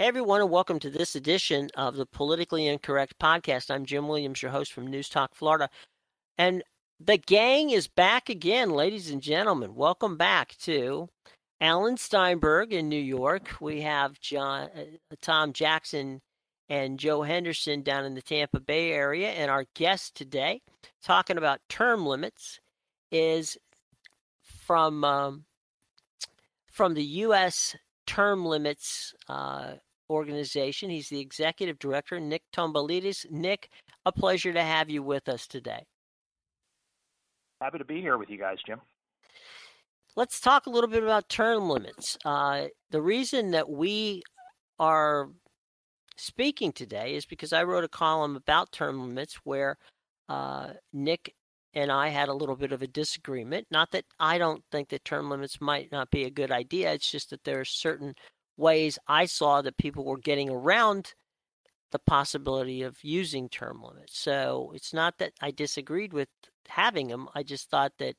Hey everyone, and welcome to this edition of the Politically Incorrect Podcast. I'm Jim Williams, your host from News Talk, Florida. And the gang is back again, ladies and gentlemen. Welcome back to Alan Steinberg in New York. We have John, uh, Tom Jackson and Joe Henderson down in the Tampa Bay area. And our guest today, talking about term limits, is from um, from the U.S. Term Limits uh, organization. He's the executive director, Nick Tomboulides. Nick, a pleasure to have you with us today. Happy to be here with you guys, Jim. Let's talk a little bit about term limits. Uh, the reason that we are speaking today is because I wrote a column about term limits where uh, Nick and I had a little bit of a disagreement. Not that I don't think that term limits might not be a good idea, it's just that there are certain ways I saw that people were getting around the possibility of using term limits. So it's not that I disagreed with having them. I just thought that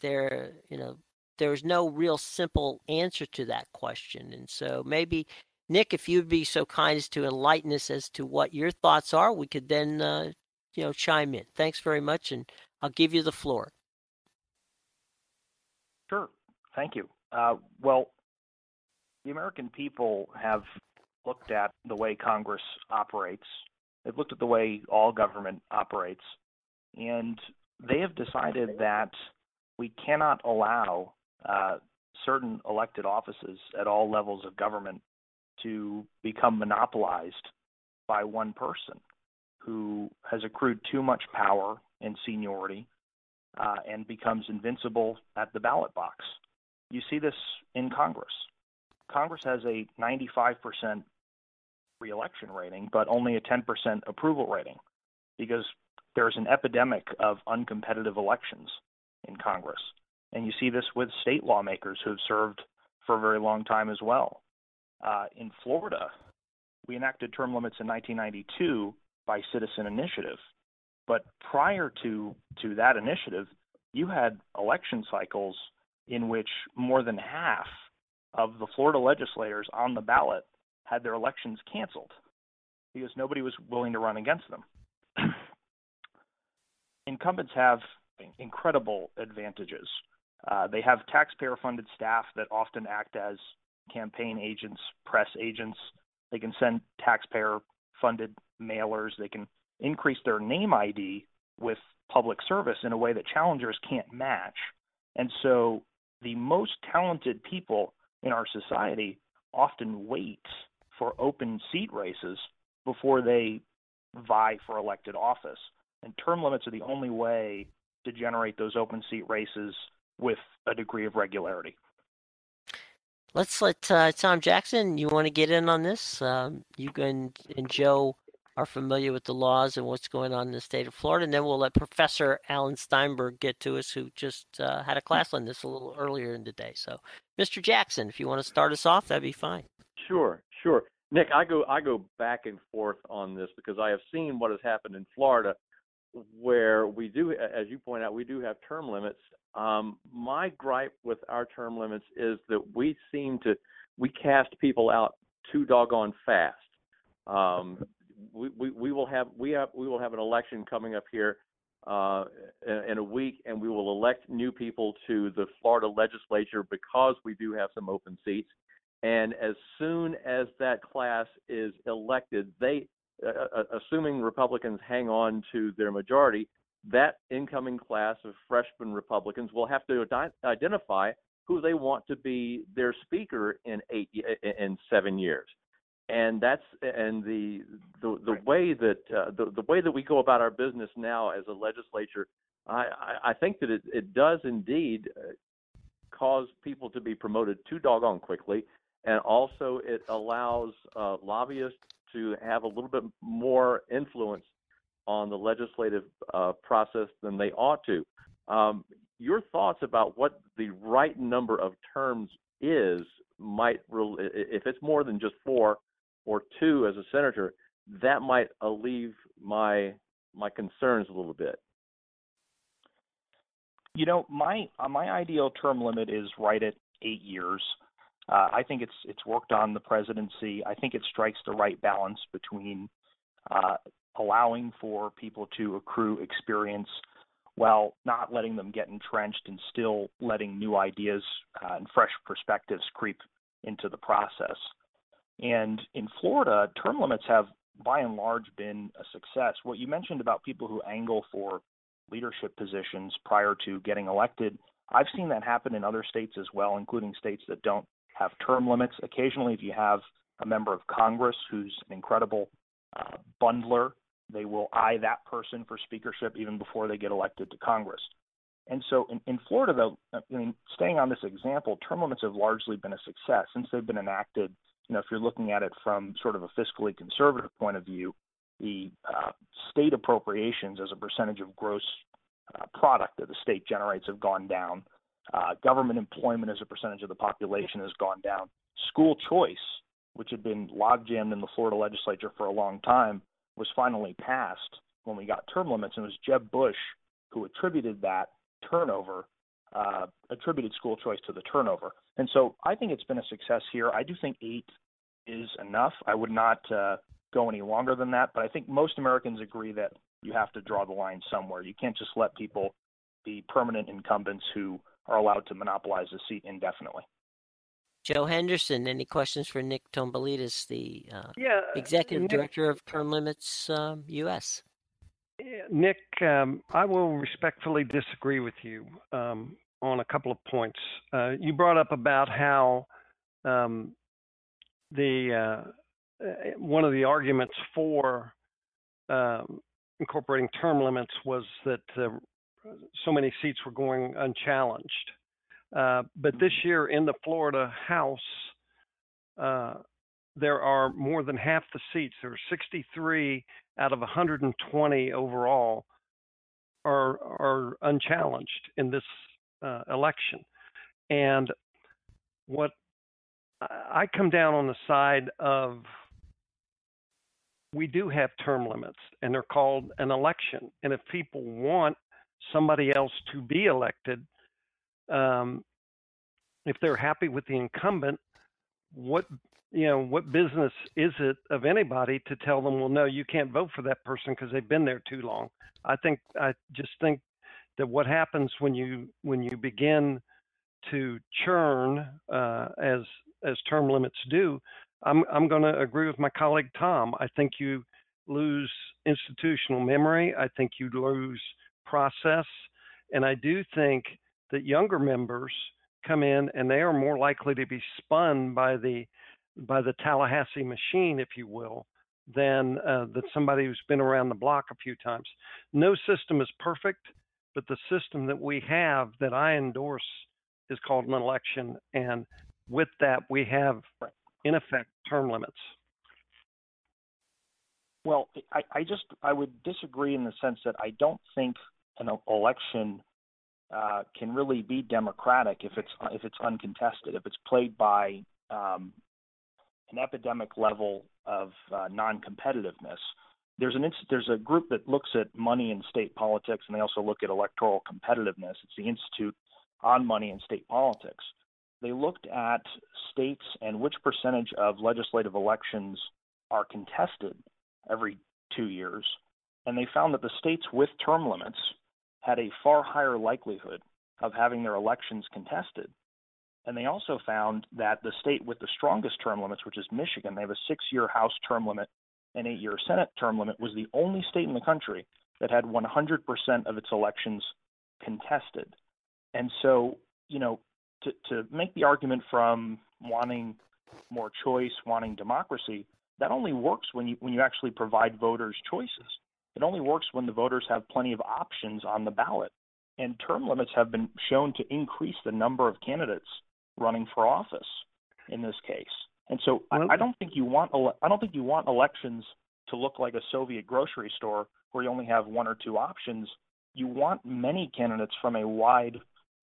there, you know, there was no real simple answer to that question. And so maybe Nick, if you'd be so kind as to enlighten us as to what your thoughts are, we could then, uh, you know, chime in. Thanks very much, and I'll give you the floor. Sure. Thank you. Uh, well, the American people have looked at the way Congress operates. They've looked at the way all government operates, and they have decided that we cannot allow uh, certain elected offices at all levels of government to become monopolized by one person who has accrued too much power and seniority uh, and becomes invincible at the ballot box. You see this in Congress. Congress has a 95% reelection rating, but only a 10% approval rating because there's an epidemic of uncompetitive elections in Congress. And you see this with state lawmakers who have served for a very long time as well. Uh, in Florida, we enacted term limits in 1992 by citizen initiative. But prior to, to that initiative, you had election cycles in which more than half of the Florida legislators on the ballot had their elections canceled because nobody was willing to run against them. Incumbents have incredible advantages. Uh, they have taxpayer funded staff that often act as campaign agents, press agents. They can send taxpayer funded mailers. They can increase their name ID with public service in a way that challengers can't match. And so the most talented people in our society often wait for open seat races before they vie for elected office. And term limits are the only way to generate those open seat races with a degree of regularity. Let's let uh, Tom Jackson. You want to get in on this? Um, you and, and Joe are familiar with the laws and what's going on in the state of Florida, and then we'll let Professor Alan Steinberg get to us, who just uh, had a class on this a little earlier in the day. So, Mr. Jackson, if you want to start us off, that'd be fine. Sure, sure. Nick, I go I go back and forth on this because I have seen what has happened in Florida, where we do, as you point out, we do have term limits. Um, my gripe with our term limits is that we seem to we cast people out too doggone fast. Um, we, we, we will have we have we will have an election coming up here uh, in, a week, and we will elect new people to the Florida legislature because we do have some open seats. And as soon as that class is elected, they, uh, uh assuming Republicans hang on to their majority, that incoming class of freshman Republicans will have to identify who they want to be their speaker in eight in seven years and that's and the the, the way that uh, the the way that we go about our business now as a legislature I, I think that it, it does indeed uh, cause people to be promoted too doggone quickly, and also it allows uh, lobbyists to have a little bit more influence on the legislative uh, process than they ought to. Um, your thoughts about what the right number of terms is might, if it's more than just four or two as a senator, that might alleviate my my concerns a little bit. You know, my uh, my ideal term limit is right at eight years. Uh, I think it's it's worked on the presidency. I think it strikes the right balance between uh, allowing for people to accrue experience while not letting them get entrenched and still letting new ideas uh, and fresh perspectives creep into the process. And in Florida, term limits have by and large been a success. What you mentioned about people who angle for leadership positions prior to getting elected, I've seen that happen in other states as well, including states that don't have term limits. Occasionally, if you have a member of Congress who's an incredible uh, bundler, they will eye that person for speakership even before they get elected to Congress. And so in, in Florida, though, I mean, staying on this example, term limits have largely been a success since they've been enacted. You know, if you're looking at it from sort of a fiscally conservative point of view, the uh, state appropriations as a percentage of gross uh, product that the state generates have gone down. Uh, government employment as a percentage of the population has gone down. School choice, which had been logjammed in the Florida legislature for a long time, was finally passed when we got term limits, and it was Jeb Bush who attributed that turnover, uh, attributed school choice to the turnover. And so I think it's been a success here. I do think eight is enough. I would not uh, go any longer than that, but I think most Americans agree that you have to draw the line somewhere. You can't just let people be permanent incumbents who are allowed to monopolize a seat indefinitely. Joe Henderson, any questions for Nick Tomboulides, the uh, yeah, executive Nick, director of Term Limits um, U.S.? Nick, um, I will respectfully disagree with you um, on a couple of points. Uh, you brought up about how um, the uh, one of the arguments for um, incorporating term limits was that uh, so many seats were going unchallenged. Uh, but this mm-hmm. year in the Florida House, uh, there are more than half the seats. There are 63 out of 120 overall are are unchallenged in this uh, election. And what I come down on the side of we do have term limits, and they're called an election. And if people want somebody else to be elected, um, if they're happy with the incumbent, what you know, what business is it of anybody to tell them, well, no, you can't vote for that person because they've been there too long? I think I just think that what happens when you when you begin to churn uh, as as term limits do, I'm I'm going to agree with my colleague Tom. I think you lose institutional memory. I think you lose process, and I do think that younger members come in and they are more likely to be spun by the by the Tallahassee machine, if you will, than uh, that somebody who's been around the block a few times. No system is perfect, but the system that we have that I endorse is called an election, and with that we have, in effect, term limits. Well, I, I just I would disagree in the sense that I don't think an election uh, can really be democratic if it's if it's uncontested, if it's played by um, an epidemic level of uh, non-competitiveness. There's an there's a group that looks at money and state politics, and they also look at electoral competitiveness. It's the Institute on Money and State Politics. They looked at states and which percentage of legislative elections are contested every two years, and they found that the states with term limits had a far higher likelihood of having their elections contested. And they also found that the state with the strongest term limits, which is Michigan, they have a six year House term limit and eight year Senate term limit, was the only state in the country that had 100% of its elections contested. And so, you know, to, to make the argument from wanting more choice, wanting democracy, that only works when you when you actually provide voters choices. It only works when the voters have plenty of options on the ballot. and term limits have been shown to increase the number of candidates running for office in this case. And so well, I, I don't think you want ele- I don't think you want elections to look like a Soviet grocery store where you only have one or two options. You want many candidates from a wide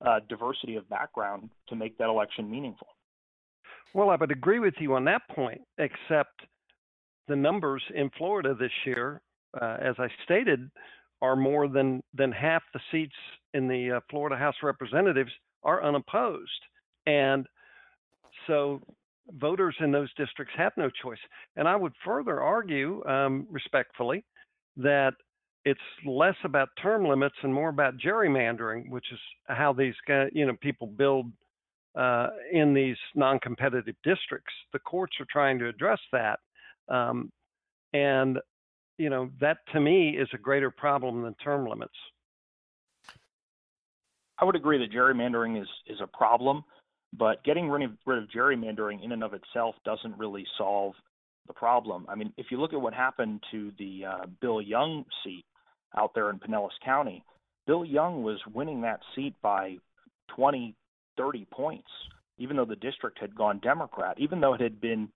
uh, diversity of background to make that election meaningful. Well, I would agree with you on that point, except the numbers in Florida this year, uh, as I stated, are more than than half the seats in the uh, Florida House of Representatives are unopposed, and so voters in those districts have no choice. And I would further argue, um, respectfully, that it's less about term limits and more about gerrymandering, which is how these you know people build uh, in these non-competitive districts. The courts are trying to address that, um, and you know that to me is a greater problem than term limits. I would agree that gerrymandering is is a problem, but getting rid of, rid of gerrymandering in and of itself doesn't really solve the problem. I mean, if you look at what happened to the uh, Bill Young seat out there in Pinellas County, Bill Young was winning that seat by 20, 30 points, even though the district had gone Democrat, even though it had been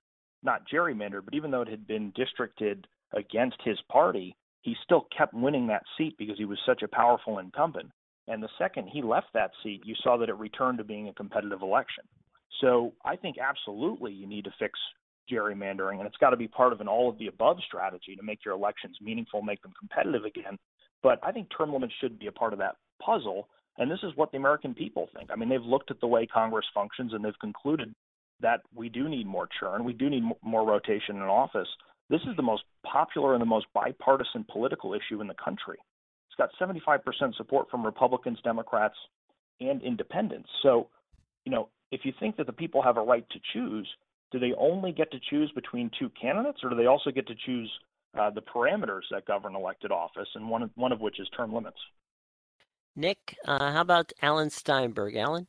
not gerrymandered, but even though it had been districted against his party, he still kept winning that seat because he was such a powerful incumbent. And the second he left that seat, you saw that it returned to being a competitive election. So I think absolutely you need to fix gerrymandering, and it's got to be part of an all of the above strategy to make your elections meaningful, make them competitive again. But I think term limits should be a part of that puzzle. And this is what the American people think. I mean, they've looked at the way Congress functions and they've concluded that we do need more churn, we do need more rotation in office. This is the most popular and the most bipartisan political issue in the country. It's got 75% support from Republicans, Democrats, and independents. So, you know, if you think that the people have a right to choose, do they only get to choose between two candidates, or do they also get to choose uh, the parameters that govern elected office, and one of, one of which is term limits? Nick, uh, how about Alan Steinberg? Alan?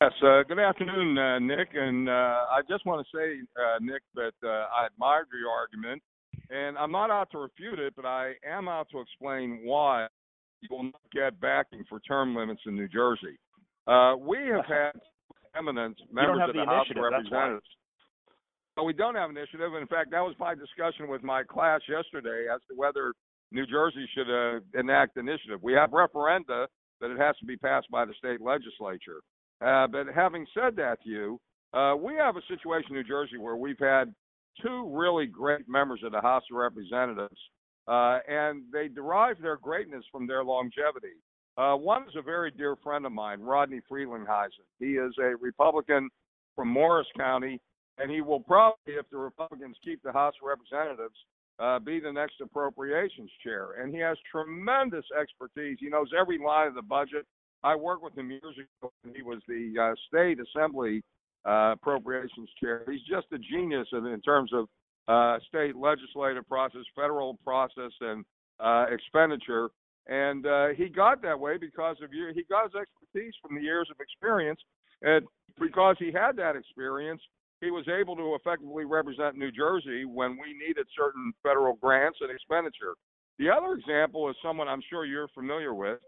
Yes, uh, good afternoon, uh, Nick. And uh, I just want to say, uh, Nick, that uh, I admired your argument. And I'm not out to refute it, but I am out to explain why you will not get backing for term limits in New Jersey. Uh, we have had eminent members of the, the House of Representatives. But we don't have initiative. In fact, that was my discussion with my class yesterday as to whether New Jersey should uh, enact initiative. We have referenda that it has to be passed by the state legislature. Uh, but having said that to you, uh, we have a situation in New Jersey where we've had two really great members of the House of Representatives, uh, and they derive their greatness from their longevity. Uh, one is a very dear friend of mine, Rodney Frelinghuysen. He is a Republican from Morris County, and he will probably, if the Republicans keep the House of Representatives, uh, be the next appropriations chair. And he has tremendous expertise. He knows every line of the budget. I worked with him years ago when he was the uh, state assembly uh, appropriations chair. He's just a genius in, in terms of uh, state legislative process, federal process, and uh, expenditure. And uh, he got that way because of you. He got his expertise from the years of experience, and because he had that experience, he was able to effectively represent New Jersey when we needed certain federal grants and expenditure. The other example is someone I'm sure you're familiar with.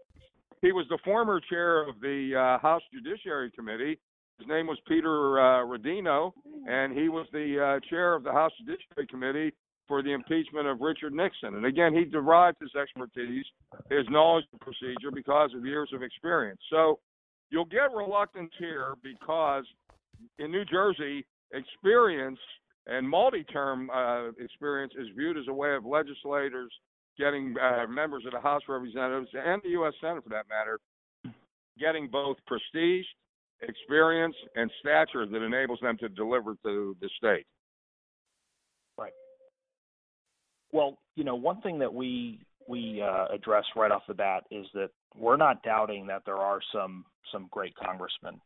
He was the former chair of the uh, House Judiciary Committee. His name was Peter uh, Rodino, and he was the uh, chair of the House Judiciary Committee for the impeachment of Richard Nixon. And again, he derived his expertise, his knowledge of procedure because of years of experience. So you'll get reluctance here because in New Jersey, experience and multi-term uh, experience is viewed as a way of legislators getting uh, members of the House of Representatives and the U.S. Senate, for that matter, getting both prestige, experience, and stature that enables them to deliver to the state. Right. Well, you know, one thing that we we uh, address right off the bat is that we're not doubting that there are some some great congressmen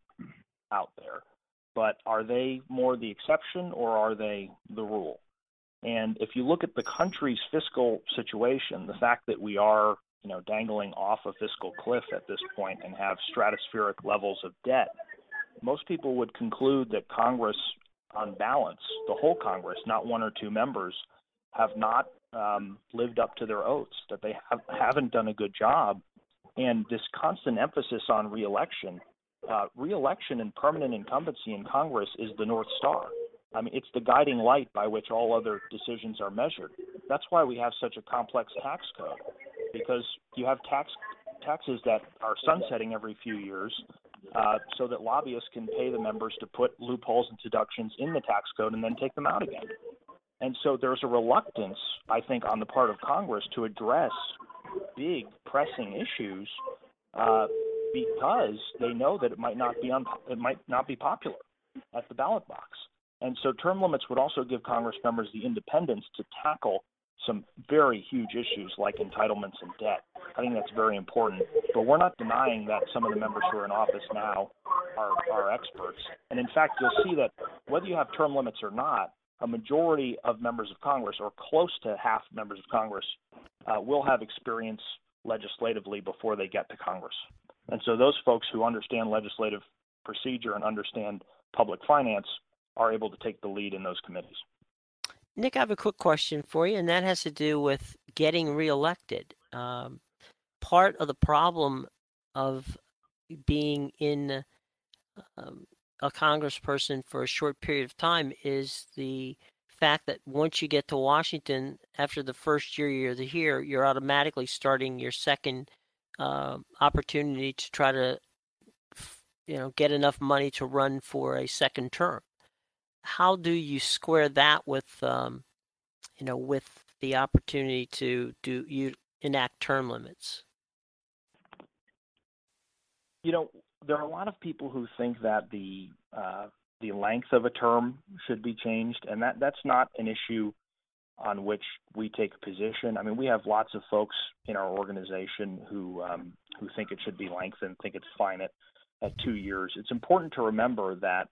out there, but are they more the exception or are they the rule? And if you look at the country's fiscal situation, the fact that we are, you know, dangling off a fiscal cliff at this point and have stratospheric levels of debt, most people would conclude that Congress, on balance, the whole Congress, not one or two members, have not um, lived up to their oaths, that they have, haven't done a good job And this constant emphasis on reelection, uh, reelection and permanent incumbency in Congress is the North Star. I mean, it's the guiding light by which all other decisions are measured. That's why we have such a complex tax code, because you have tax taxes that are sunsetting every few years, uh, so that lobbyists can pay the members to put loopholes and deductions in the tax code and then take them out again. And so there's a reluctance, I think, on the part of Congress to address big pressing issues uh, because they know that it might not be un- it might not be popular at the ballot box. And so term limits would also give Congress members the independence to tackle some very huge issues like entitlements and debt. I think that's very important. But we're not denying that some of the members who are in office now are, are experts. And in fact, you'll see that whether you have term limits or not, a majority of members of Congress, or close to half members of Congress, uh, will have experience legislatively before they get to Congress. And so those folks who understand legislative procedure and understand public finance are able to take the lead in those committees. Nick, I have a quick question for you, and that has to do with getting reelected. Um, part of the problem of being in um, a congressperson for a short period of time is the fact that once you get to Washington, after the first year you're here, you're automatically starting your second uh, opportunity to try to, you know, get enough money to run for a second term. How do you square that with, um, you know, with the opportunity to do you enact term limits? You know, there are a lot of people who think that the uh, the length of a term should be changed, and that that's not an issue on which we take a position. I mean, we have lots of folks in our organization who um, who think it should be lengthened, think it's fine at at two years. It's important to remember that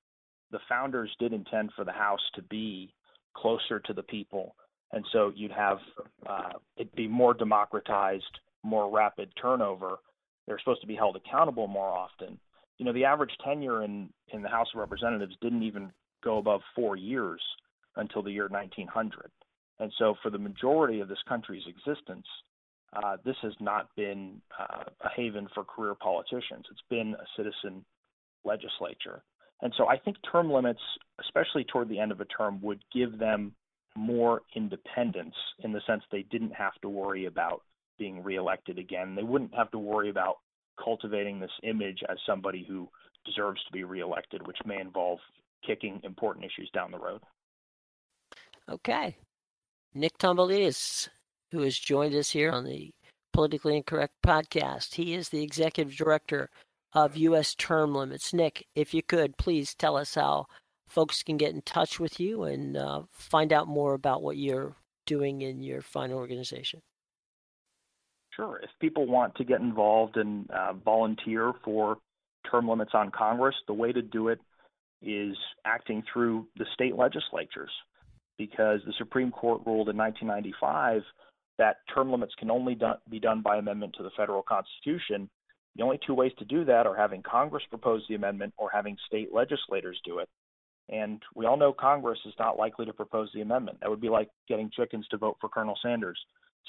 the founders did intend for the House to be closer to the people, and so you'd have uh, it be more democratized, more rapid turnover. They're supposed to be held accountable more often, you know, the average tenure in in the House of Representatives didn't even go above four years until the year 1900. And so, for the majority of this country's existence, uh, this has not been uh, a haven for career politicians. It's been a citizen legislature. And so, I think term limits, especially toward the end of a term, would give them more independence in the sense they didn't have to worry about being reelected again. They wouldn't have to worry about cultivating this image as somebody who deserves to be reelected, which may involve kicking important issues down the road. Okay. Nick Tomboulides, who has joined us here on the Politically Incorrect podcast. He is the executive director of U.S. Term Limits. Nick, if you could, please tell us how folks can get in touch with you and uh, find out more about what you're doing in your fine organization. Sure. If people want to get involved and uh, volunteer for term limits on Congress, the way to do it is acting through the state legislatures because the Supreme Court ruled in 1995 that term limits can only do- be done by amendment to the federal Constitution. The only two ways to do that are having Congress propose the amendment or having state legislators do it. And we all know Congress is not likely to propose the amendment. That would be like getting chickens to vote for Colonel Sanders.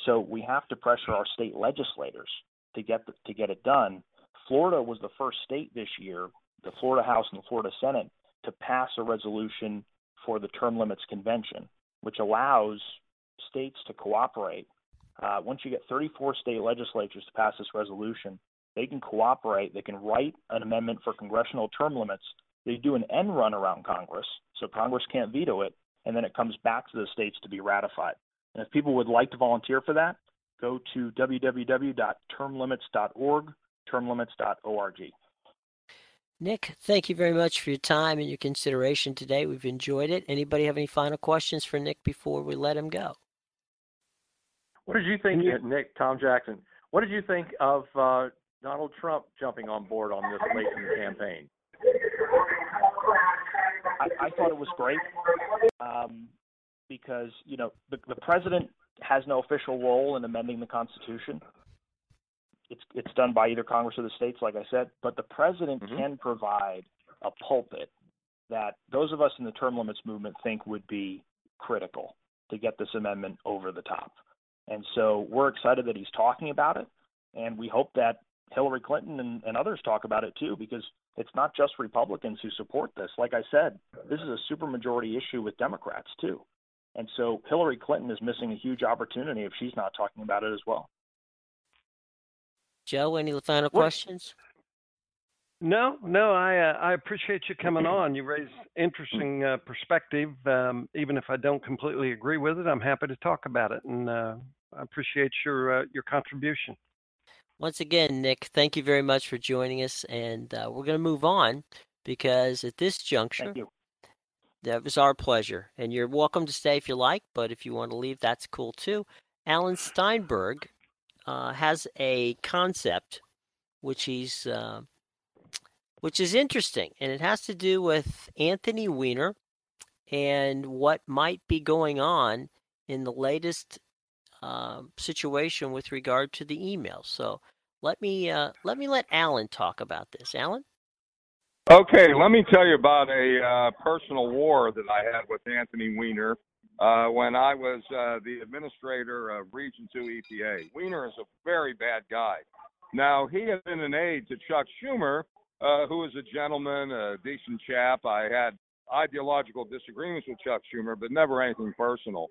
So we have to pressure our state legislators to get the, to get it done. Florida was the first state this year, the Florida House and the Florida Senate, to pass a resolution for the term limits convention, which allows states to cooperate. Uh, once you get 34 state legislatures to pass this resolution, they can cooperate. They can write an amendment for congressional term limits. They do an end run around Congress, so Congress can't veto it, and then it comes back to the states to be ratified. And if people would like to volunteer for that, go to www.termlimits.org, termlimits.org. Nick, thank you very much for your time and your consideration today. We've enjoyed it. Anybody have any final questions for Nick before we let him go? What did you think, Nick, Tom Jackson? What did you think of uh, Donald Trump jumping on board on this late in the campaign? I, I thought it was great. Um, because you know the, the president has no official role in amending the Constitution. It's it's done by either Congress or the states, like I said. But the president mm-hmm. can provide a pulpit that those of us in the term limits movement think would be critical to get this amendment over the top. And so we're excited that he's talking about it, and we hope that Hillary Clinton and, and others talk about it too, because it's not just Republicans who support this. Like I said, this is a supermajority issue with Democrats too. And so Hillary Clinton is missing a huge opportunity if she's not talking about it as well. Joe, any final questions? No, no, I uh, I appreciate you coming on. You raise interesting uh, perspective. Um, even if I don't completely agree with it, I'm happy to talk about it, and uh, I appreciate your uh, your contribution. Once again, Nick, thank you very much for joining us, and uh, we're going to move on because at this juncture, that was our pleasure, and you're welcome to stay if you like. But if you want to leave, that's cool too. Alan Steinberg uh, has a concept which he's which is interesting, and it has to do with Anthony Weiner and what might be going on in the latest uh, situation with regard to the email. So let me uh, let me let Alan talk about this. Alan. Okay, let me tell you about a uh, personal war that I had with Anthony Weiner uh, when I was uh, the administrator of Region 2 EPA. Weiner is a very bad guy. Now, he had been an aide to Chuck Schumer, uh, who was a gentleman, a decent chap. I had ideological disagreements with Chuck Schumer, but never anything personal.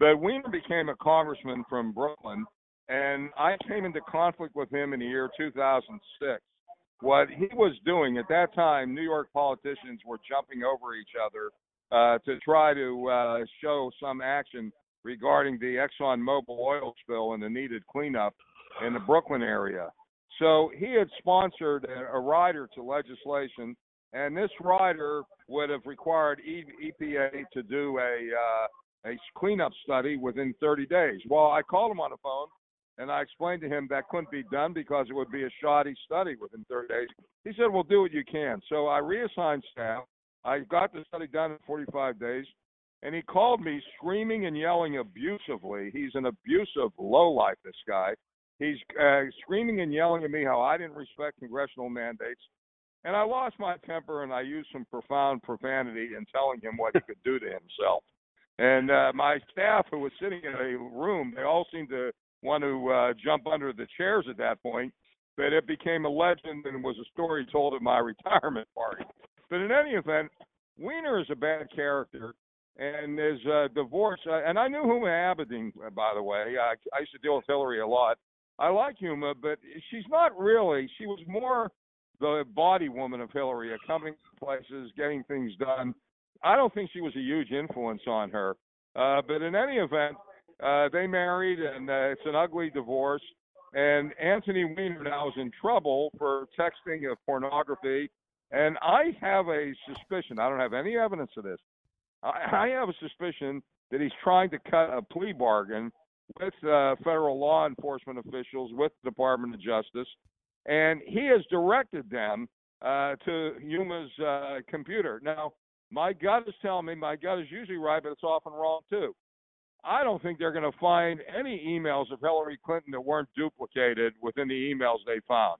But Weiner became a congressman from Brooklyn, and I came into conflict with him in the year 2006. What he was doing at that time, New York politicians were jumping over each other uh, to try to uh, show some action regarding the Exxon Mobil oil spill and the needed cleanup in the Brooklyn area. So he had sponsored a, a rider to legislation, and this rider would have required e- EPA to do a uh, a cleanup study within 30 days. Well, I called him on the phone and I explained to him that couldn't be done because it would be a shoddy study within 30 days. He said, "Well, do what you can." So I reassigned staff. I got the study done in 45 days, and he called me screaming and yelling abusively. He's an abusive lowlife, this guy. He's uh, screaming and yelling at me how I didn't respect congressional mandates. And I lost my temper and I used some profound profanity in telling him what he could do to himself. And uh, my staff, who was sitting in a room, they all seemed to want to uh, jump under the chairs at that point. But it became a legend and was a story told at my retirement party. But in any event, Weiner is a bad character and his uh, divorce. Uh, and I knew Huma Abedin, by the way. I, I used to deal with Hillary a lot. I like Huma, but she's not really. She was more the body woman of Hillary, accompanying places, getting things done. I don't think she was a huge influence on her. Uh, but in any event, uh, they married, and uh, it's an ugly divorce. And Anthony Weiner now is in trouble for texting of pornography. And I have a suspicion. I don't have any evidence of this. I, I have a suspicion that he's trying to cut a plea bargain with uh, federal law enforcement officials, with the Department of Justice, and he has directed them uh, to Huma's uh, computer. Now, my gut is telling me, my gut is usually right, but it's often wrong too. I don't think they're going to find any emails of Hillary Clinton that weren't duplicated within the emails they found.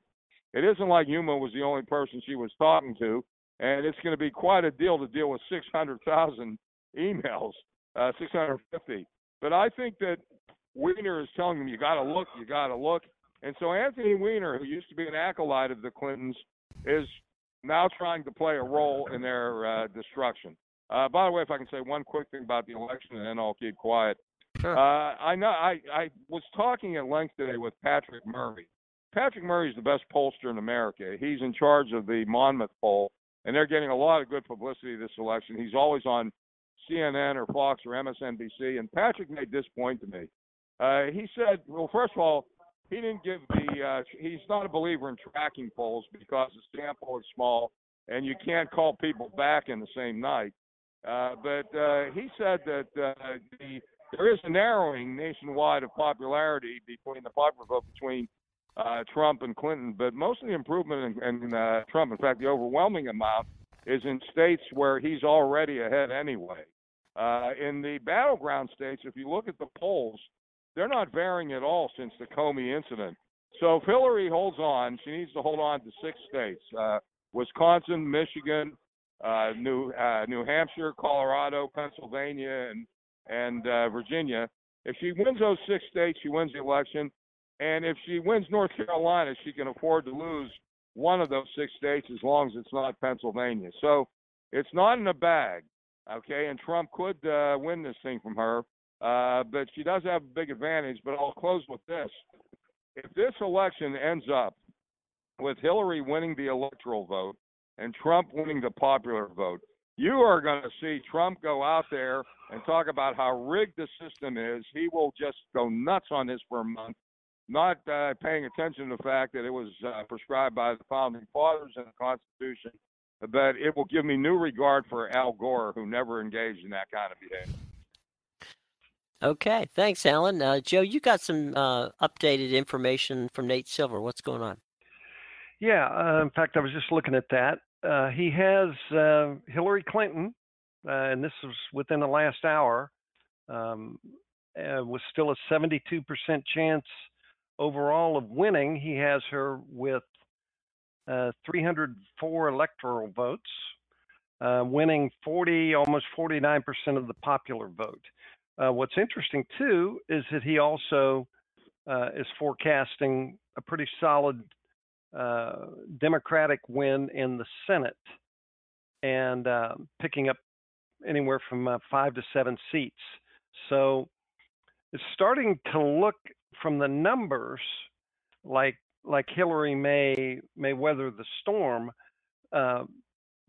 It isn't like Huma was the only person she was talking to, and it's going to be quite a deal to deal with 600,000 emails, uh, 650. But I think that Weiner is telling them, you got to look, you got to look. And so Anthony Weiner, who used to be an acolyte of the Clintons, is now trying to play a role in their uh, destruction. Uh, by the way, if I can say one quick thing about the election, and then I'll keep quiet. Sure. Uh, I know I, I was talking at length today with Patrick Murray. Patrick Murray is the best pollster in America. He's in charge of the Monmouth poll, and they're getting a lot of good publicity this election. He's always on CNN or Fox or MSNBC. And Patrick made this point to me. Uh, he said, well, first of all, he didn't give the. Uh, he's not a believer in tracking polls because the sample is small and you can't call people back in the same night. Uh, but uh, he said that uh, the, there is a narrowing nationwide of popularity between the popular vote between uh, Trump and Clinton, but most of the improvement in, in uh, Trump, in fact, the overwhelming amount, is in states where he's already ahead anyway. Uh, in the battleground states, if you look at the polls, they're not varying at all since the Comey incident. So if Hillary holds on, she needs to hold on to six states: uh, Wisconsin, Michigan, uh, New uh, New Hampshire, Colorado, Pennsylvania, and and uh, Virginia. If she wins those six states, she wins the election. And if she wins North Carolina, she can afford to lose one of those six states as long as it's not Pennsylvania. So it's not in a bag, okay? And Trump could uh, win this thing from her, uh, but she does have a big advantage. But I'll close with this: if this election ends up with Hillary winning the electoral vote and Trump winning the popular vote, you are going to see Trump go out there and talk about how rigged the system is. He will just go nuts on this for a month, not uh, paying attention to the fact that it was uh, prescribed by the founding fathers in the Constitution. But it will give me new regard for Al Gore, who never engaged in that kind of behavior. Okay, thanks, Alan. Uh, Joe, you got some uh, updated information from Nate Silver. What's going on? Yeah, uh, in fact, I was just looking at that. Uh, he has uh, Hillary Clinton, uh, and this was within the last hour, um, was still a 72% chance overall of winning. He has her with 304 electoral votes, winning 40, almost 49% of the popular vote. Uh, what's interesting too is that he also uh, is forecasting a pretty solid uh, Democratic win in the Senate and uh, picking up anywhere from uh, five to seven seats. So it's starting to look from the numbers like like Hillary may may weather the storm, uh,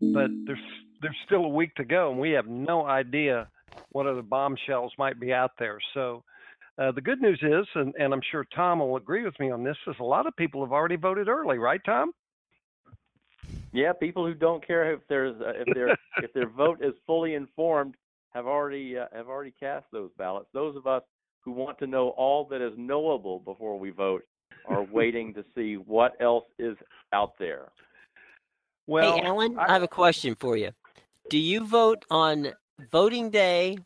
but there's there's still a week to go, and we have no idea what other bombshells might be out there. So uh, the good news is, and, and, I'm sure Tom will agree with me on this, is a lot of people have already voted early, right, Tom? Yeah, people who don't care if there's uh, if their if their vote is fully informed have already uh, have already cast those ballots. Those of us who want to know all that is knowable before we vote are waiting to see what else is out there. Well, hey, Alan, I, I have a question for you. Do you vote on voting day,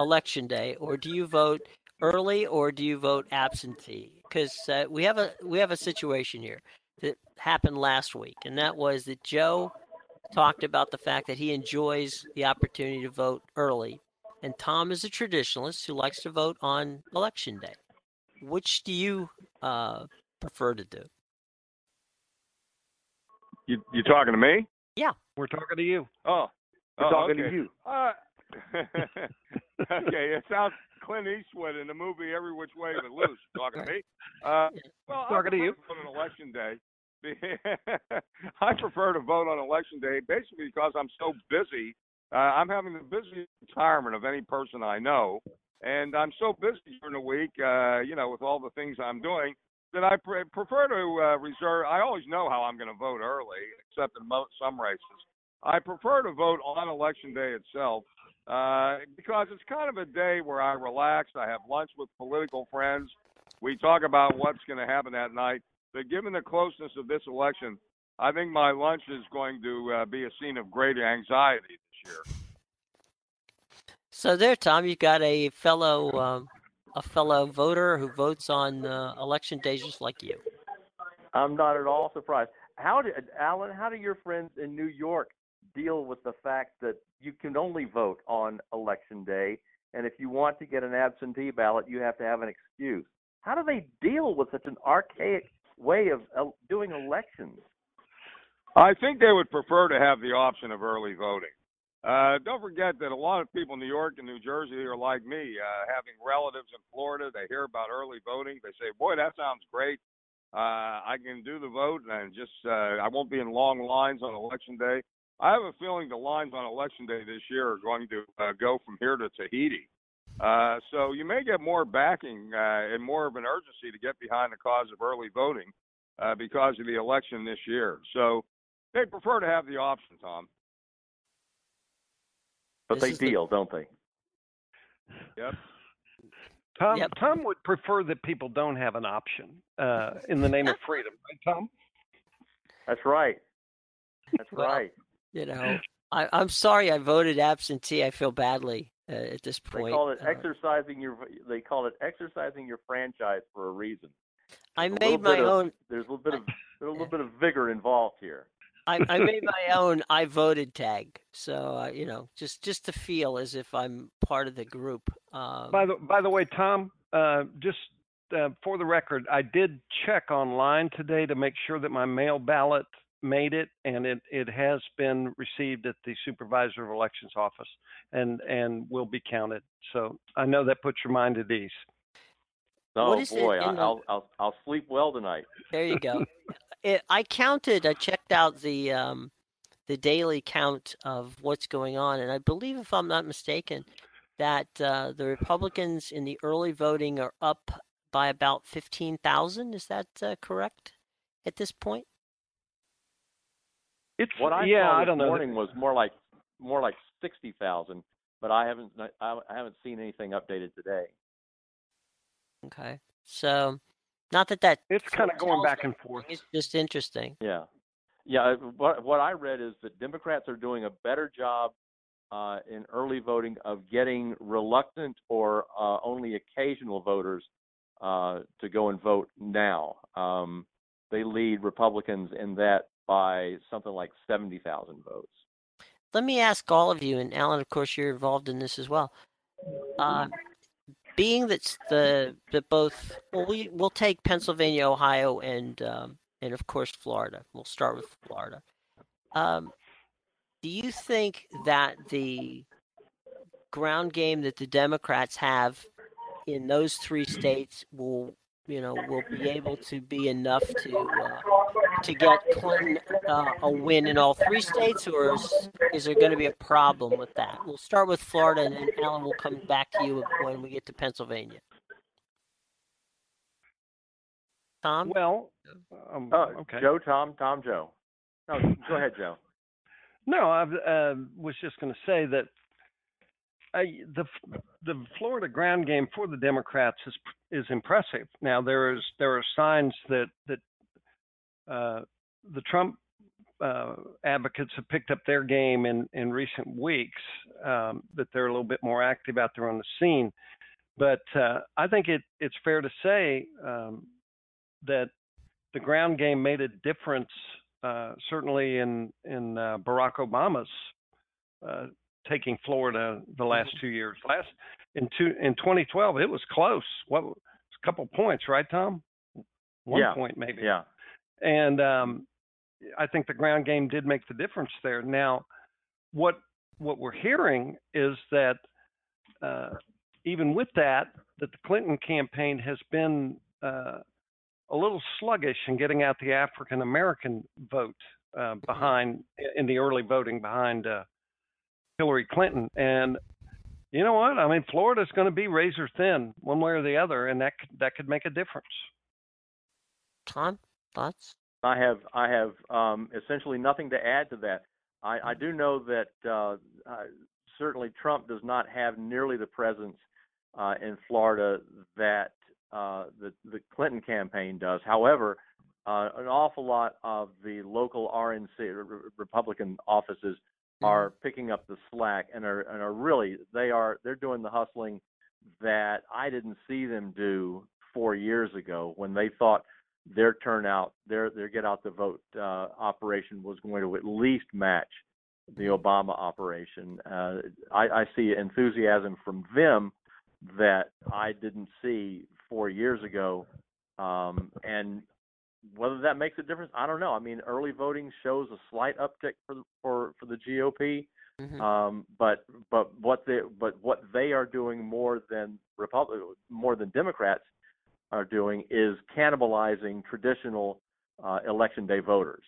election day, or do you vote early or do you vote absentee? Because uh, we have a we have a situation here that happened last week, and that was that Joe talked about the fact that he enjoys the opportunity to vote early, and Tom is a traditionalist who likes to vote on election day. Which do you uh, prefer to do? You you talking to me? Yeah, we're talking to you. Oh, we're oh, talking okay. to you. Uh, okay, it sounds Clint Eastwood in the movie Every Which Way But Loose. Talking to me? Uh, well, talking to you. On election day, I prefer to vote on election day basically because I'm so busy. Uh, I'm having the busiest retirement of any person I know, and I'm so busy during the week. Uh, you know, with all the things I'm doing, that I pre- prefer to uh, reserve. I always know how I'm going to vote early, except in mo- some races. I prefer to vote on election day itself uh, because it's kind of a day where I relax. I have lunch with political friends. We talk about what's going to happen that night. But given the closeness of this election, I think my lunch is going to uh, be a scene of great anxiety this year. So there, Tom, you've got a fellow um, a fellow voter who votes on uh, election day just like you. I'm not at all surprised. How did Alan? How do your friends in New York deal with the fact that you can only vote on election day, and if you want to get an absentee ballot, you have to have an excuse. How do they deal with such an archaic way of doing elections? I think they would prefer to have the option of early voting. Uh, don't forget that a lot of people in New York and New Jersey are like me, uh, having relatives in Florida. They hear about early voting. They say, "Boy, that sounds great. Uh, I can do the vote and just uh, I won't be in long lines on election day." I have a feeling the lines on election day this year are going to uh, go from here to Tahiti. Uh, so you may get more backing uh, and more of an urgency to get behind the cause of early voting uh, because of the election this year. So they prefer to have the option, Tom. But this they deal, the... don't they? Yep. Tom, yep. Tom would prefer that people don't have an option uh, in the name of freedom, right, Tom? That's right. That's well, right. You know, I, I'm sorry I voted absentee. I feel badly uh, at this point. They call it uh, exercising your. They call it exercising your franchise for a reason. I made my own. Of, there's a little bit of there's a little bit of vigor involved here. I, I made my own I voted tag, so uh, you know, just just to feel as if I'm part of the group. Um, by the by the way, Tom, uh, just uh, for the record, I did check online today to make sure that my mail ballot made it, and it, it has been received at the supervisor of elections office, and and will be counted. So I know that puts your mind at ease. Oh What is it boy, I, in the- I'll I'll I'll sleep well tonight. There you go. it, I counted. I checked out the um, the daily count of what's going on, and I believe, if I'm not mistaken, that uh, the Republicans in the early voting are up by about fifteen thousand. Is that uh, correct at this point? It's What I yeah, saw I this don't know. morning was more like more like sixty thousand, but I haven't I I haven't seen anything updated today. Okay, so not that that It's kind of going back and forth. It's just interesting. Yeah, yeah. What what I read is that Democrats are doing a better job uh, in early voting of getting reluctant or uh, only occasional voters uh, to go and vote now. Um, they lead Republicans in that by something like seventy thousand votes. Let me ask all of you, and Alan, of course, you're involved in this as well. Uh, being that the that both well, we we'll take Pennsylvania, Ohio, and um, and of course Florida. We'll start with Florida. Um, do you think that the ground game that the Democrats have in those three states will you know will be able to be enough to uh, to get Clinton uh, a win in all three states, or is, is there going to be a problem with that? We'll start with Florida, and then Alan will come back to you when we get to Pennsylvania. Tom, Well, um, Uh, okay. Joe, Tom, Tom, Joe. No, go ahead, Joe. No, I uh, was just going to say that I, the the Florida ground game for the Democrats is is impressive. Now there is there are signs that that uh, the Trump uh, advocates have picked up their game in in recent weeks. Um, that they're a little bit more active out there on the scene. But uh, I think it it's fair to say um, that the ground game made a difference uh, certainly in in uh, Barack Obama's uh, taking Florida the last two years. Last in two in 2012, it was close. What was a couple points, right, Tom? One Yeah. point maybe. Yeah. And um, I think the ground game did make the difference there. Now, what what we're hearing is that uh, even with that, that the Clinton campaign has been uh, a little sluggish in getting out the African American vote uh, behind in the early voting behind uh, Hillary Clinton. And you know what? I mean, Florida's going to be razor thin one way or the other, and that could, that could make a difference. Tom, thoughts? I have I have um, essentially nothing to add to that. I, I do know that uh, uh, certainly Trump does not have nearly the presence uh, in Florida that uh, the the Clinton campaign does. However, uh, an awful lot of the local RNC Republican offices are picking up the slack and are and are really they are they're doing the hustling that I didn't see them do four years ago when they thought their turnout, their their get out the vote uh, operation was going to at least match the Obama operation. Uh, I, I see enthusiasm from them that I didn't see four years ago, um, and whether that makes a difference, I don't know. I mean, early voting shows a slight uptick for the, for for the GOP, Mhm. um, but but what they but what they are doing more than Republic more than Democrats are doing is cannibalizing traditional uh, election day voters.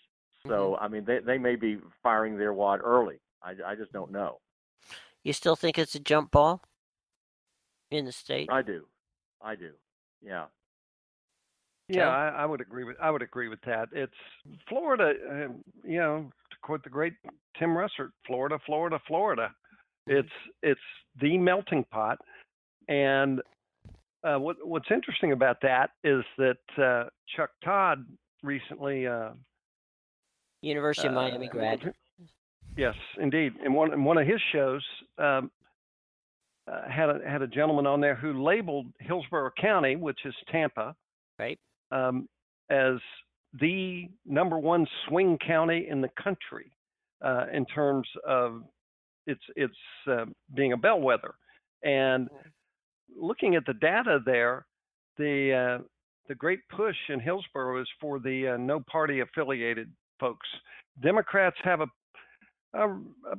So I mean, they they may be firing their wad early. I I just don't know. You still think it's a jump ball in the state? I do, I do. Yeah. Yeah, I, I would agree with I would agree with that. It's Florida, uh, you know, to quote the great Tim Russert, Florida, Florida, Florida. It's it's the melting pot, and uh, what what's interesting about that is that uh, Chuck Todd recently, uh, University of Miami uh, grad. Yes, indeed. In one in one of his shows, um, uh, had a had a gentleman on there who labeled Hillsborough County, which is Tampa, right, um, as the number one swing county in the country uh, in terms of its its uh, being a bellwether. And looking at the data there, the uh, the great push in Hillsborough is for the uh, no party affiliated folks. Democrats have a, a, a,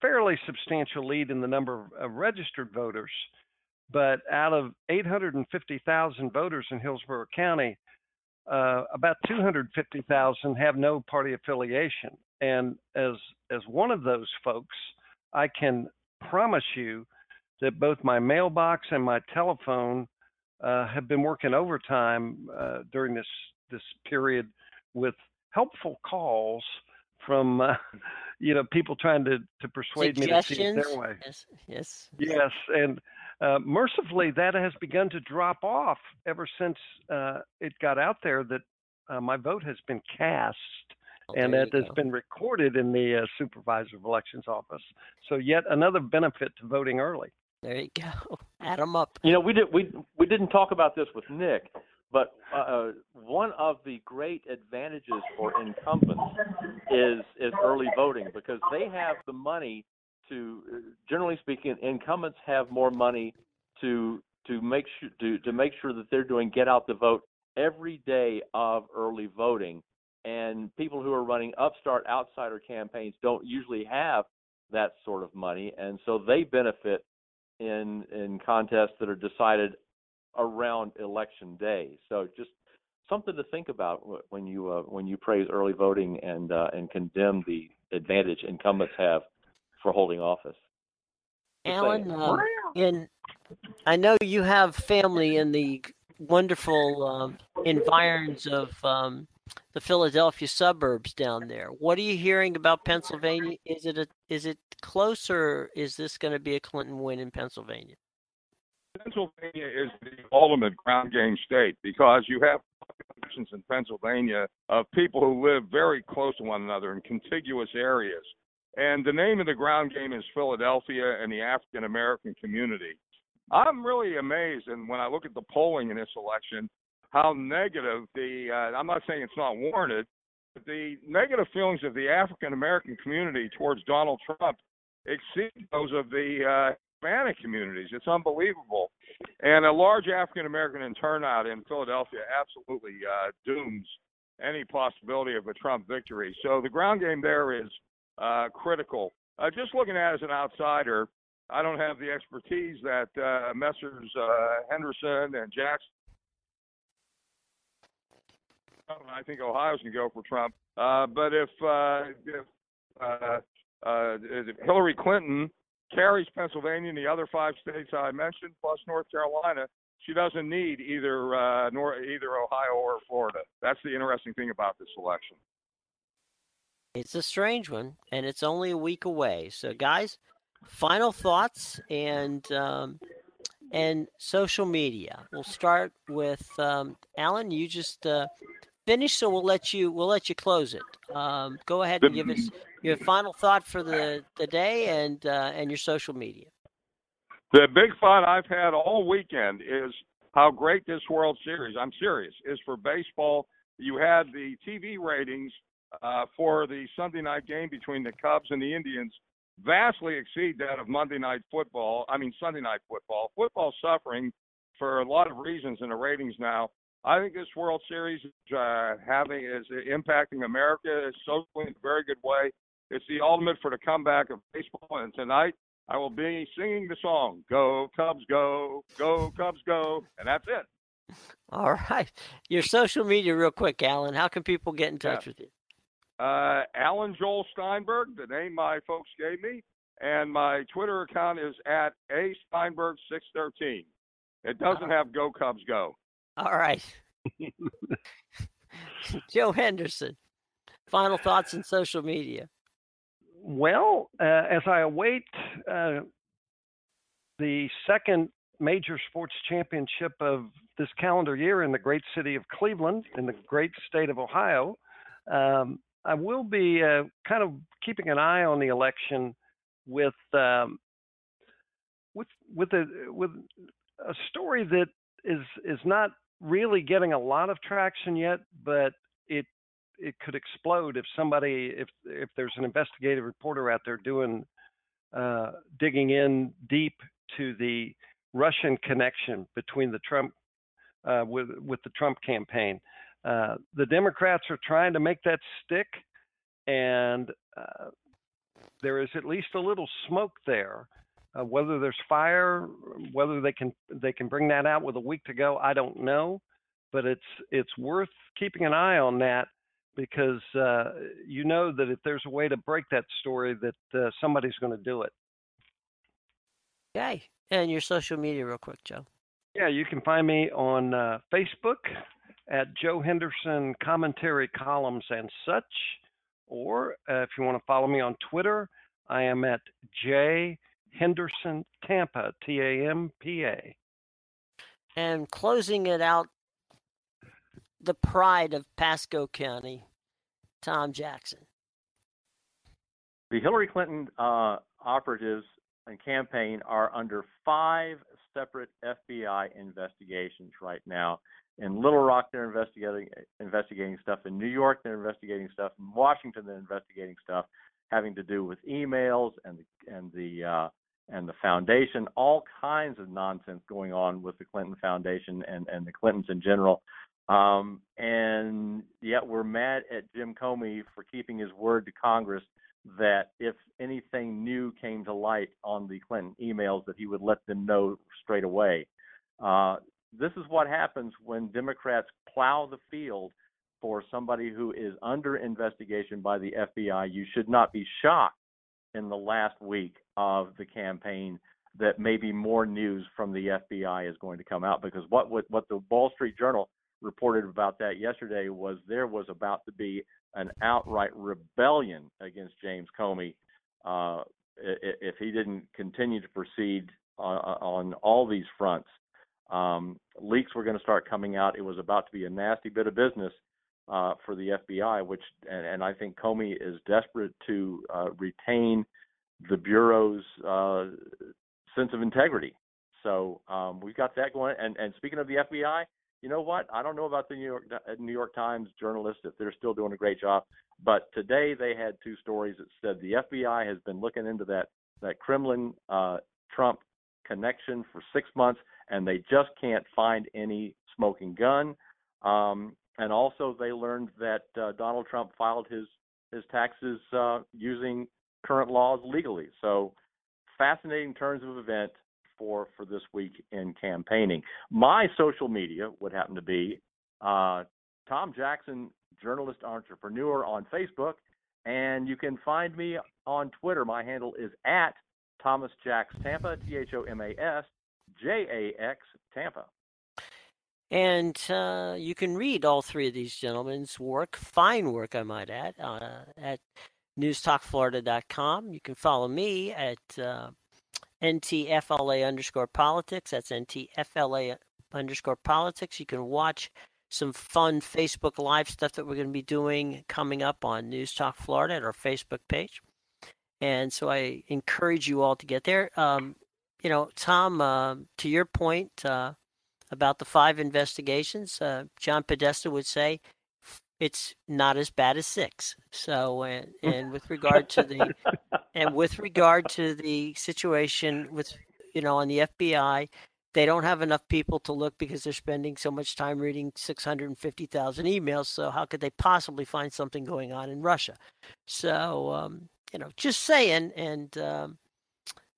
fairly substantial lead in the number of registered voters, but out of 850,000 voters in Hillsborough County, uh, about 250,000 have no party affiliation. And as as one of those folks, I can promise you that both my mailbox and my telephone uh, have been working overtime uh, during this this period with helpful calls from uh, you know people trying to to persuade me to see it their way. Yes, yes, yes, and uh, mercifully that has begun to drop off ever since uh, it got out there that uh, my vote has been cast. Oh, and that you has go. been recorded in the uh, supervisor of elections office. So yet another benefit to voting early. There you go. Add them up. You know, we did we we didn't talk about this with Nick, but uh, one of the great advantages for incumbents is is early voting because they have the money to, generally speaking, incumbents have more money to to make sure to to make sure that they're doing get out the vote every day of early voting. And people who are running upstart outsider campaigns don't usually have that sort of money, and so they benefit in in contests that are decided around election day. So just something to think about when you uh, when you praise early voting and uh, and condemn the advantage incumbents have for holding office. Alan, saying. um, in I know you have family in the wonderful um, environs of um, the Philadelphia suburbs down there. What are you hearing about Pennsylvania? Is it a is it close or is this going to be a Clinton win in Pennsylvania? Pennsylvania is the ultimate ground game state because you have populations in Pennsylvania of people who live very close to one another in contiguous areas. And the name of the ground game is Philadelphia and the African American community. I'm really amazed, and when I look at the polling in this election, how negative the uh, I'm not saying it's not warranted, but the negative feelings of the African American community towards Donald Trump exceed those of the uh, Hispanic communities. It's unbelievable, and a large African American turnout in Philadelphia absolutely uh, dooms any possibility of a Trump victory. So the ground game there is uh, critical. Uh, just looking at as an outsider, I don't have the expertise that uh, Messrs. Uh, Henderson and Jackson. I think Ohio's going to go for Trump. Uh, but if uh, if Hillary Clinton carries Pennsylvania and the other five states I mentioned, plus North Carolina, she doesn't need either nor either Ohio or Florida. That's the interesting thing about this election. It's a strange one, and it's only a week away. So, guys, final thoughts and um, and social media. We'll start with um, Alan. You just uh, finish, so we'll let you we'll let you close it. Um, go ahead and give us your final thought for the, the day and uh, and your social media. The big fun I've had all weekend is how great this World Series, I'm serious, is for baseball. You had the TV ratings uh, for the Sunday night game between the Cubs and the Indians vastly exceed that of Monday night football. I mean, Sunday night football. Football's suffering for a lot of reasons in the ratings now. I think this World Series is uh, having is impacting America socially in a very good way. It's the ultimate for the comeback of baseball, and tonight I will be singing the song "Go Cubs, Go, Go Cubs, Go," and that's it. All right, your social media, real quick, Alan. How can people get in touch Yeah. with you? Uh, Alan Joel Steinberg, the name my folks gave me, and my Twitter account is at a Steinberg six thirteen. It doesn't have "Go Cubs, Go." All right, Joe Henderson. Final thoughts on social media. Well, uh, as I await uh, the second major sports championship of this calendar year in the great city of Cleveland, in the great state of Ohio, um, I will be uh, kind of keeping an eye on the election with um, with with a with a story that is is not really getting a lot of traction yet, but it it could explode if somebody if if there's an investigative reporter out there doing uh, digging in deep to the Russian connection between the Trump uh, with with the Trump campaign. Uh, the Democrats are trying to make that stick, and uh, there is at least a little smoke there. Uh, whether there's fire, whether they can they can bring that out with a week to go, I don't know. But it's it's worth keeping an eye on that because uh, you know that if there's a way to break that story, that uh, somebody's going to do it. Okay, and your social media, real quick, Joe. Yeah, you can find me on uh, Facebook at Joe Henderson Commentary Columns and such, or uh, if you want to follow me on Twitter, I am at J Henderson Tampa T A M P A. And closing it out, the pride of Pasco County, Tom Jackson. The Hillary Clinton uh, operatives and campaign are under five separate FBI investigations right now. In Little Rock, they're investigating investigating stuff. In New York, they're investigating stuff. In Washington, they're investigating stuff having to do with emails and the and the uh, and the foundation. All kinds of nonsense going on with the Clinton Foundation and and the Clintons in general. Um, and yet we're mad at Jim Comey for keeping his word to Congress that if anything new came to light on the Clinton emails, that he would let them know straight away. Uh, this is what happens when Democrats plow the field for somebody who is under investigation by the FBI. You should not be shocked in the last week of the campaign that maybe more news from the FBI is going to come out because what what, what the Wall Street Journal reported about that yesterday was there was about to be an outright rebellion against James Comey uh, if he didn't continue to proceed on, on all these fronts. Um, leaks were going to start coming out. It was about to be a nasty bit of business uh, for the FBI, which and, and, I think Comey is desperate to uh, retain the bureau's uh, sense of integrity. So um, we've got that going. And, and speaking of the FBI, you know what? I don't know about the New York uh, New York Times journalists if they're still doing a great job, but today they had two stories that said the FBI has been looking into that that Kremlin uh, Trump connection for six months, and they just can't find any smoking gun. Um, and also, they learned that uh, Donald Trump filed his his taxes uh, using current laws legally. So, fascinating turns of event for for this week in campaigning. My social media would happen to be uh, Tom Jackson, journalist entrepreneur on Facebook, and you can find me on Twitter. My handle is at Thomas Jacks Tampa, T H O M A S J A X Tampa. And uh, you can read all three of these gentlemen's work, fine work, I might add, uh, at newstalkflorida.com. You can follow me at uh, NTFLA underscore politics. That's NTFLA underscore politics. You can watch some fun Facebook Live stuff that we're going to be doing coming up on News Talk Florida at our Facebook page. And so I encourage you all to get there. Um, you know, Tom, uh, to your point uh, about the five investigations, uh, John Podesta would say it's not as bad as six. So, and, and with regard to the and with regard to the situation with you know on the FBI, they don't have enough people to look because they're spending so much time reading 650,000 emails. So how could they possibly find something going on in Russia? So um, you know, just saying. And um,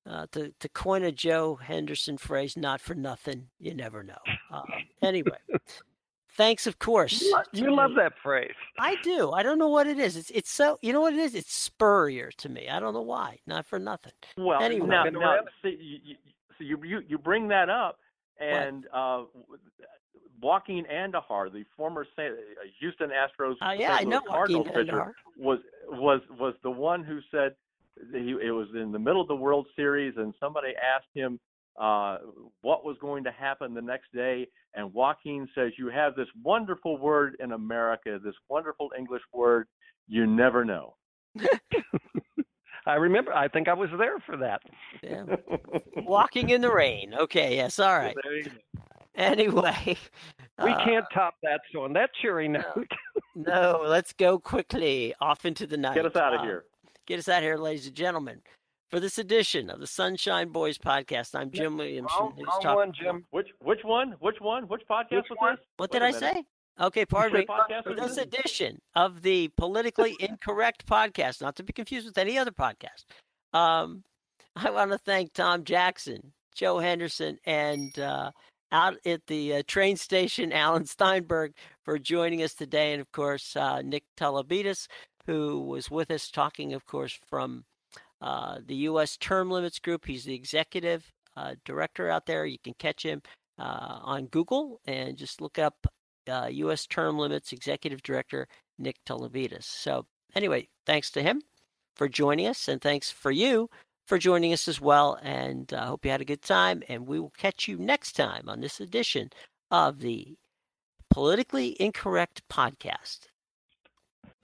uh, to to coin a Joe Henderson phrase, "Not for nothing, you never know." Uh, anyway. Thanks, of course. You, you love that phrase. I do. I don't know what it is. It's it's so you know what it is. It's spurrier to me. I don't know why. Not for nothing. Well, anyway. now, now see, you, so you, you you bring that up, and uh, Joaquin Andújar, the former Houston Astros uh, yeah, I know Cardinals Joaquin pitcher, Andújar. was was was the one who said he, it was in the middle of the World Series, and somebody asked him uh, what was going to happen the next day. And Joaquin says, You have this wonderful word in America, this wonderful English word, you never know. I remember. I think I was there for that. Yeah. Walking in the rain. Okay. Yes. All right. Anyway, we uh, can't top that. So on that cheery note, no. Let's go quickly off into the night. Get us out of Uh, here. Get us out of here, ladies and gentlemen. for this edition of the Sunshine Boys podcast. I'm Jim Williams. Wrong, wrong one, Jim. Which which one? Which one? Which podcast Which was one? this? What Wait did I say? Okay, pardon me. For this this? edition of the politically incorrect podcast, not to be confused with any other podcast, um, I want to thank Tom Jackson, Joe Henderson, and uh, out at the uh, train station, Alan Steinberg, for joining us today, and of course uh, Nick Tomboulides, who was with us talking, of course, from uh, the U.S. Term Limits Group. He's the executive uh, director out there. You can catch him uh, on Google and just look up uh, U.S. Term Limits Executive Director Nick Tomboulides. So, anyway, thanks to him for joining us, and thanks for you for joining us as well. And I hope you had a good time. And we will catch you next time on this edition of the Politically Incorrect Podcast.